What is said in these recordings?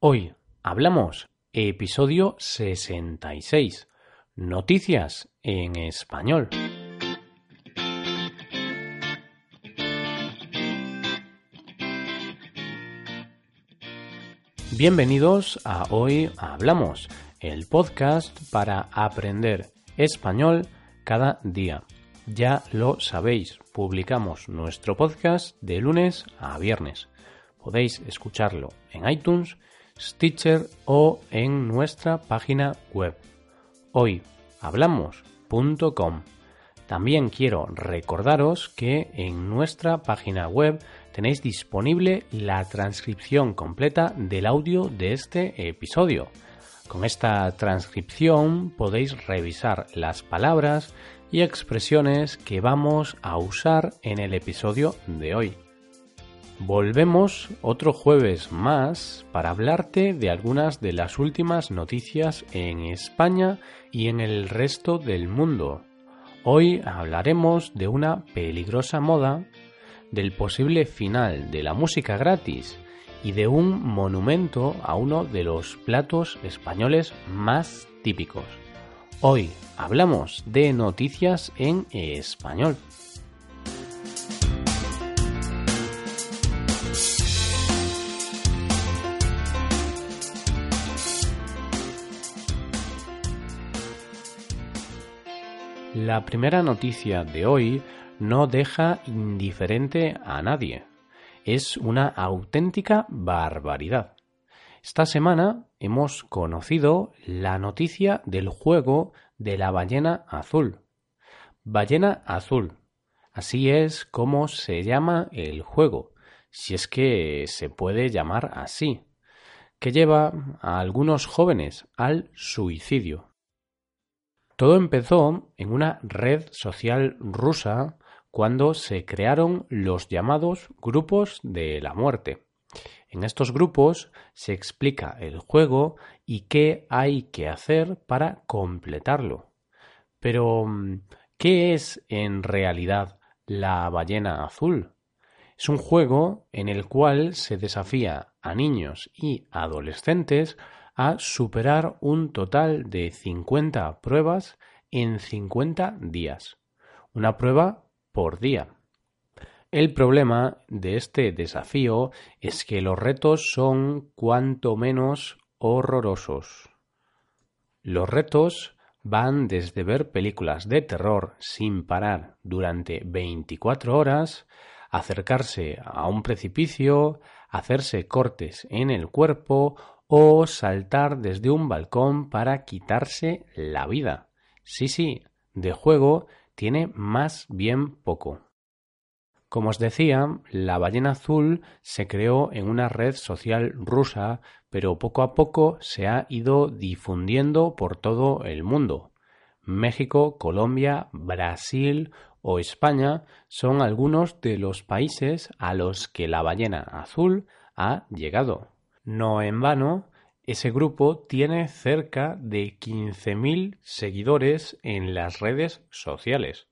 Hoy hablamos episodio 66. Noticias en español. Bienvenidos a Hoy Hablamos, el podcast para aprender español cada día. Ya lo sabéis, publicamos nuestro podcast de lunes a viernes. Podéis escucharlo en iTunes, Stitcher o en nuestra página web hoyhablamos.com. También quiero recordaros que en nuestra página web tenéis disponible la transcripción completa del audio de este episodio. Con esta transcripción podéis revisar las palabras y expresiones que vamos a usar en el episodio de hoy. Volvemos otro jueves más para hablarte de algunas de las últimas noticias en España y en el resto del mundo. Hoy hablaremos de una peligrosa moda, del posible final de la música gratis y de un monumento a uno de los platos españoles más típicos. Hoy hablamos de noticias en español. La primera noticia de hoy no deja indiferente a nadie. Es una auténtica barbaridad. Esta semana hemos conocido la noticia del juego de la ballena azul. Ballena azul. Así es como se llama el juego, si es que se puede llamar así, que lleva a algunos jóvenes al suicidio. Todo empezó en una red social rusa cuando se crearon los llamados grupos de la muerte. En estos grupos se explica el juego y qué hay que hacer para completarlo. Pero, ¿qué es en realidad la ballena azul? Es un juego en el cual se desafía a niños y adolescentes a superar un total de 50 pruebas en 50 días. Una prueba por día. El problema de este desafío es que los retos son cuanto menos horrorosos. Los retos van desde ver películas de terror sin parar durante 24 horas, acercarse a un precipicio, hacerse cortes en el cuerpo o saltar desde un balcón para quitarse la vida. Sí, sí, de juego tiene más bien poco. Como os decía, la ballena azul se creó en una red social rusa, pero poco a poco se ha ido difundiendo por todo el mundo. México, Colombia, Brasil o España son algunos de los países a los que la ballena azul ha llegado. No en vano, ese grupo tiene cerca de 15.000 seguidores en las redes sociales.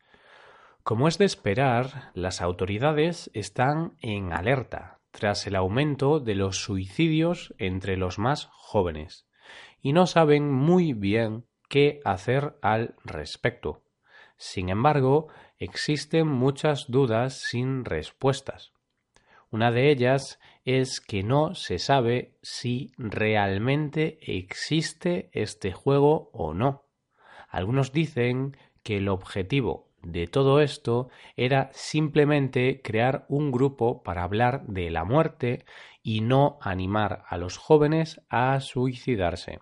Como es de esperar, las autoridades están en alerta tras el aumento de los suicidios entre los más jóvenes y no saben muy bien qué hacer al respecto. Sin embargo, existen muchas dudas sin respuestas. Una de ellas es que no se sabe si realmente existe este juego o no. Algunos dicen que el objetivo de todo esto era simplemente crear un grupo para hablar de la muerte y no animar a los jóvenes a suicidarse.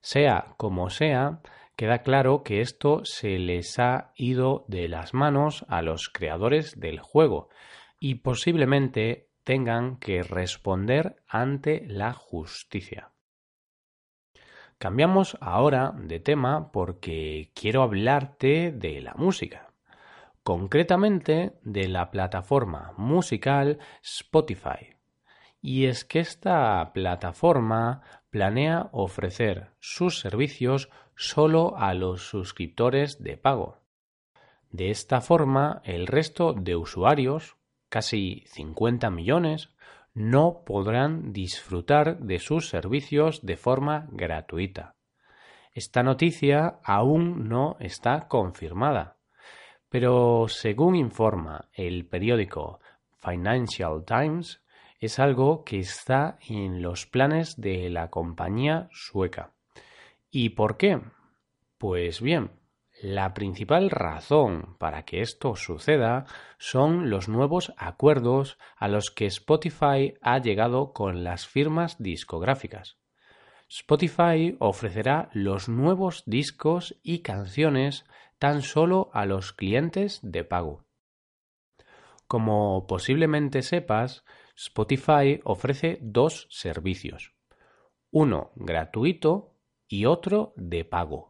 Sea como sea, queda claro que esto se les ha ido de las manos a los creadores del juego, y posiblemente tengan que responder ante la justicia. Cambiamos ahora de tema porque quiero hablarte de la música, concretamente de la plataforma musical Spotify. Y es que esta plataforma planea ofrecer sus servicios solo a los suscriptores de pago. De esta forma, el resto de usuarios casi 50 millones, no podrán disfrutar de sus servicios de forma gratuita. Esta noticia aún no está confirmada, pero según informa el periódico Financial Times, es algo que está en los planes de la compañía sueca. ¿Y por qué? Pues bien, la principal razón para que esto suceda son los nuevos acuerdos a los que Spotify ha llegado con las firmas discográficas. Spotify ofrecerá los nuevos discos y canciones tan solo a los clientes de pago. Como posiblemente sepas, Spotify ofrece dos servicios, uno gratuito y otro de pago.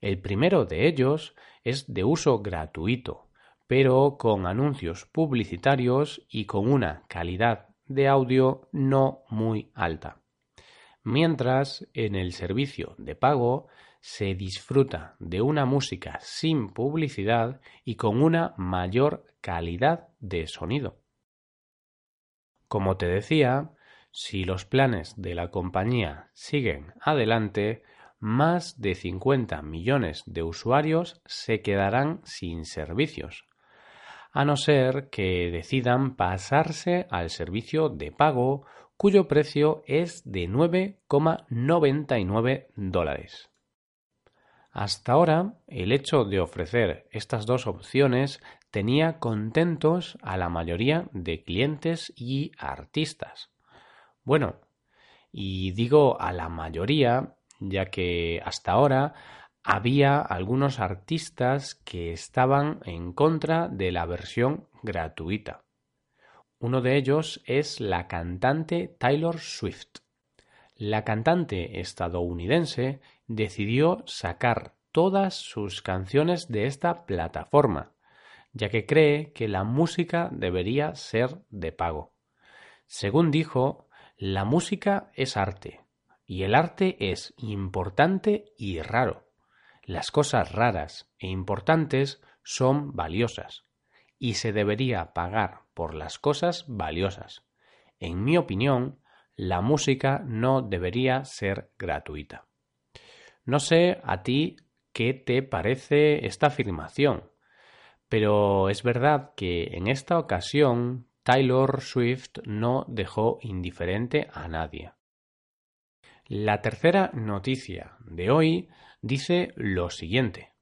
El primero de ellos es de uso gratuito, pero con anuncios publicitarios y con una calidad de audio no muy alta. Mientras en el servicio de pago se disfruta de una música sin publicidad y con una mayor calidad de sonido. Como te decía, si los planes de la compañía siguen adelante, más de 50 millones de usuarios se quedarán sin servicios, a no ser que decidan pasarse al servicio de pago cuyo precio es de 9,99 dólares. Hasta ahora, el hecho de ofrecer estas dos opciones tenía contentos a la mayoría de clientes y artistas. Bueno, y digo a la mayoría ya que hasta ahora había algunos artistas que estaban en contra de la versión gratuita. Uno de ellos es la cantante Taylor Swift. La cantante estadounidense decidió sacar todas sus canciones de esta plataforma, ya que cree que la música debería ser de pago. Según dijo, la música es arte, y el arte es importante y raro. Las cosas raras e importantes son valiosas y se debería pagar por las cosas valiosas. En mi opinión, la música no debería ser gratuita. No sé a ti qué te parece esta afirmación, pero es verdad que en esta ocasión Taylor Swift no dejó indiferente a nadie. La tercera noticia de hoy dice lo siguiente.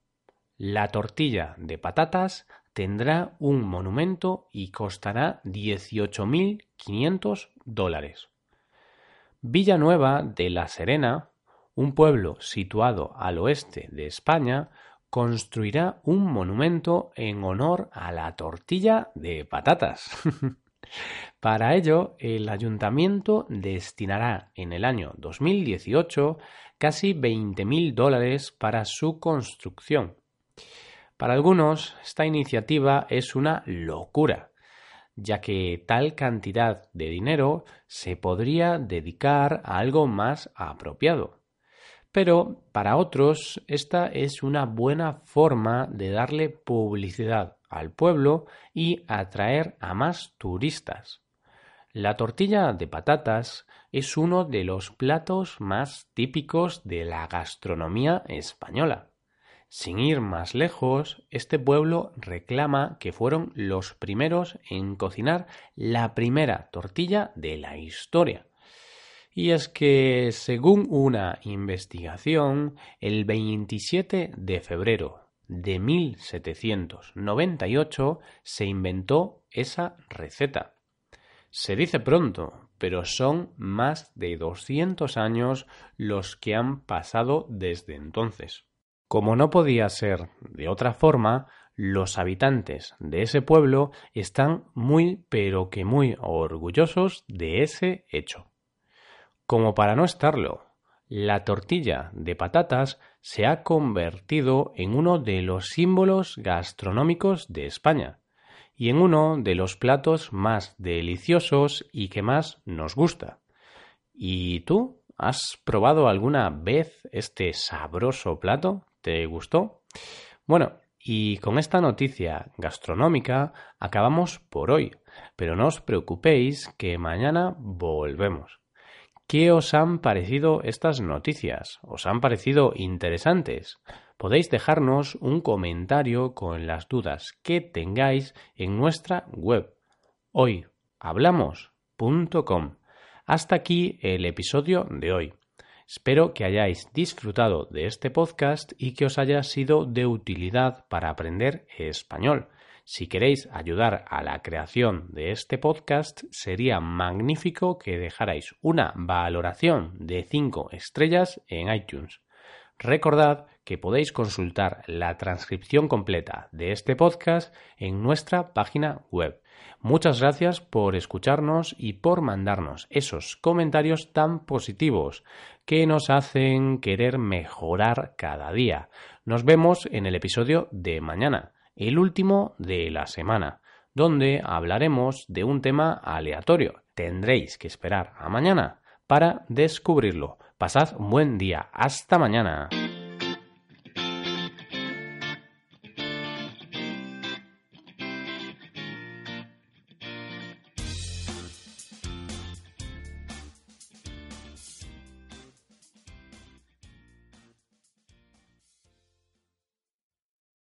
La tortilla de patatas tendrá un monumento y costará 18.500 dólares. Villanueva de la Serena, un pueblo situado al oeste de España, construirá un monumento en honor a la tortilla de patatas. Para ello, el ayuntamiento destinará en el año 2018 casi 20.000 dólares para su construcción. Para algunos, esta iniciativa es una locura, ya que tal cantidad de dinero se podría dedicar a algo más apropiado. Pero para otros, esta es una buena forma de darle publicidad al pueblo y atraer a más turistas. La tortilla de patatas es uno de los platos más típicos de la gastronomía española. Sin ir más lejos, este pueblo reclama que fueron los primeros en cocinar la primera tortilla de la historia. Y es que, según una investigación, el 27 de febrero de 1798 se inventó esa receta. Se dice pronto, pero son más de 200 años los que han pasado desde entonces. Como no podía ser de otra forma, los habitantes de ese pueblo están muy pero que muy orgullosos de ese hecho. Como para no estarlo, la tortilla de patatas se ha convertido en uno de los símbolos gastronómicos de España y en uno de los platos más deliciosos y que más nos gusta. ¿Y tú? ¿Has probado alguna vez este sabroso plato? ¿Te gustó? Bueno, Y con esta noticia gastronómica acabamos por hoy, pero no os preocupéis que mañana volvemos. ¿Qué os han parecido estas noticias? ¿Os han parecido interesantes? Podéis dejarnos un comentario con las dudas que tengáis en nuestra web hoyhablamos.com. Hasta aquí el episodio de hoy. Espero que hayáis disfrutado de este podcast y que os haya sido de utilidad para aprender español. Si queréis ayudar a la creación de este podcast, sería magnífico que dejarais una valoración de 5 estrellas en iTunes. Recordad que podéis consultar la transcripción completa de este podcast en nuestra página web Muchas gracias por escucharnos y por mandarnos esos comentarios tan positivos que nos hacen querer mejorar cada día. Nos vemos en el episodio de mañana, el último de la semana, donde hablaremos de un tema aleatorio. Tendréis que esperar a mañana para descubrirlo. Pasad un buen día. Hasta mañana.